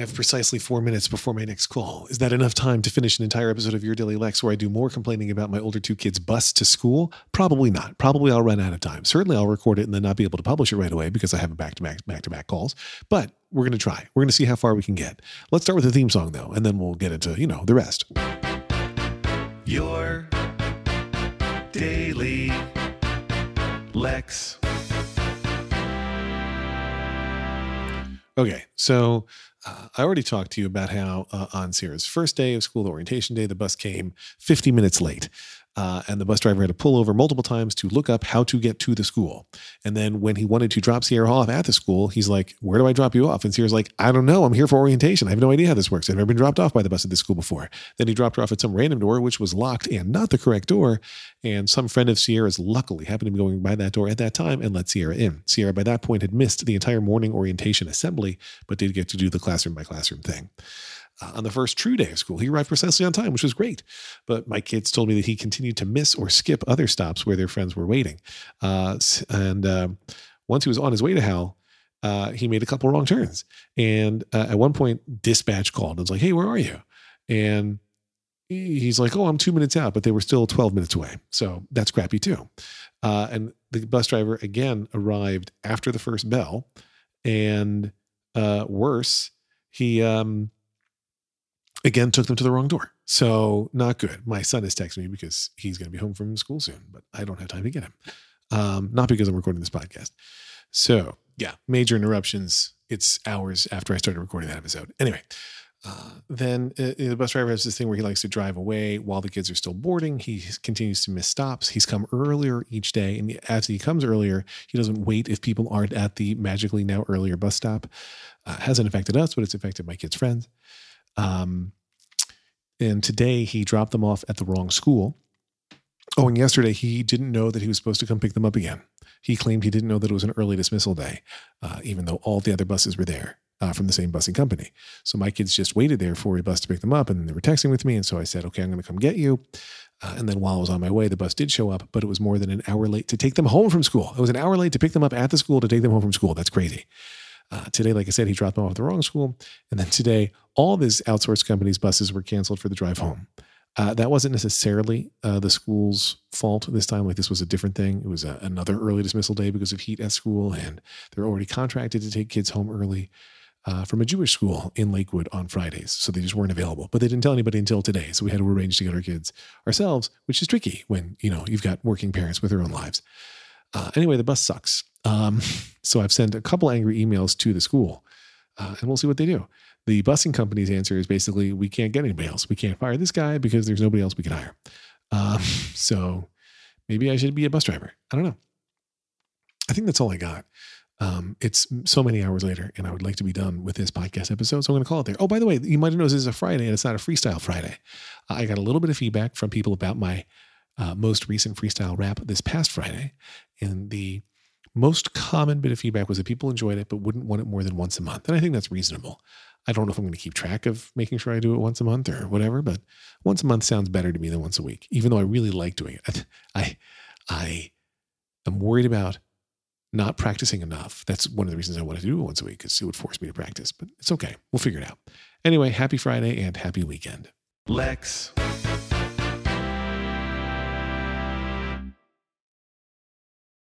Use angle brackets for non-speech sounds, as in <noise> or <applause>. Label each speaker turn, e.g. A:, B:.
A: have precisely four minutes before my next call. Is that enough time to finish an entire episode of Your Daily Lex where I do more complaining about my older two kids' bus to school? Probably not. Probably I'll run out of time. Certainly I'll record it and then not be able to publish it right away because I have a back to back back to back calls. But we're going to try. We're going to see how far we can get. Let's start with the theme song though, and then we'll get into, you know, the rest.
B: Your daily Lex.
A: Okay, so uh, I already talked to you about how uh, on Sierra's first day of school, orientation day, the bus came 50 minutes late. Uh, and the bus driver had to pull over multiple times to look up how to get to the school. And then when he wanted to drop Sierra off at the school, he's like, Where do I drop you off? And Sierra's like, I don't know. I'm here for orientation. I have no idea how this works. I've never been dropped off by the bus at this school before. Then he dropped her off at some random door, which was locked and not the correct door. And some friend of Sierra's luckily happened to be going by that door at that time and let Sierra in. Sierra, by that point, had missed the entire morning orientation assembly, but did get to do the classroom by classroom thing uh, on the first true day of school. He arrived precisely on time, which was great. But my kids told me that he continued to miss or skip other stops where their friends were waiting. Uh, and uh, once he was on his way to Hal, uh, he made a couple wrong turns. And uh, at one point, dispatch called and was like, "Hey, where are you?" And he's like, "Oh, I'm two minutes out," but they were still 12 minutes away. So that's crappy too. Uh, and the bus driver again arrived after the first bell, and worse, he um, again took them to the wrong door. So not good. My son is texting me because he's going to be home from school soon, but I don't have time to get him. Um, not because I'm recording this podcast. So yeah, major interruptions. It's hours after I started recording that episode. Anyway, then uh, the bus driver has this thing where he likes to drive away while the kids are still boarding. He continues to miss stops. He's come earlier each day, and as he comes earlier, he doesn't wait if people aren't at the magically now earlier bus stop. Uh, hasn't affected us, but it's affected my kids' friends. Um, and today he dropped them off at the wrong school. Oh, and yesterday he didn't know that he was supposed to come pick them up again. He claimed he didn't know that it was an early dismissal day, uh, even though all the other buses were there uh, from the same busing company. So my kids just waited there for a bus to pick them up, and they were texting with me. And so I said, "Okay, I'm going to come get you." Uh, and then while I was on my way, the bus did show up, but it was more than an hour late to take them home from school. It was an hour late to pick them up at the school to take them home from school. That's crazy. Uh, today, like I said, he dropped them off at the wrong school. And then today, all his outsourced company's buses were canceled for the drive home. Uh, that wasn't necessarily uh, the school's fault this time. Like this was a different thing. It was a, another early dismissal day because of heat at school, and they're already contracted to take kids home early uh, from a Jewish school in Lakewood on Fridays, so they just weren't available. But they didn't tell anybody until today, so we had to arrange to get our kids ourselves, which is tricky when you know you've got working parents with their own lives. Uh, anyway, the bus sucks. Um, <laughs> so I've sent a couple angry emails to the school, uh, and we'll see what they do. The busing company's answer is basically, we can't get anybody else. We can't fire this guy because there's nobody else we can hire. Um, <laughs> so maybe I should be a bus driver. I don't know. I think that's all I got. Um, it's so many hours later, and I would like to be done with this podcast episode. So I'm going to call it there. Oh, by the way, you might have noticed this is a Friday, and it's not a freestyle Friday. Uh, I got a little bit of feedback from people about my uh, most recent freestyle rap this past Friday, and the most common bit of feedback was that people enjoyed it, but wouldn't want it more than once a month. And I think that's reasonable. I don't know if I'm going to keep track of making sure I do it once a month or whatever, but once a month sounds better to me than once a week, even though I really like doing it. <laughs> I, I am worried about not practicing enough. That's one of the reasons I wanted to do it once a week because it would force me to practice, but it's okay. We'll figure it out. Anyway, happy Friday and happy weekend.
B: Lex.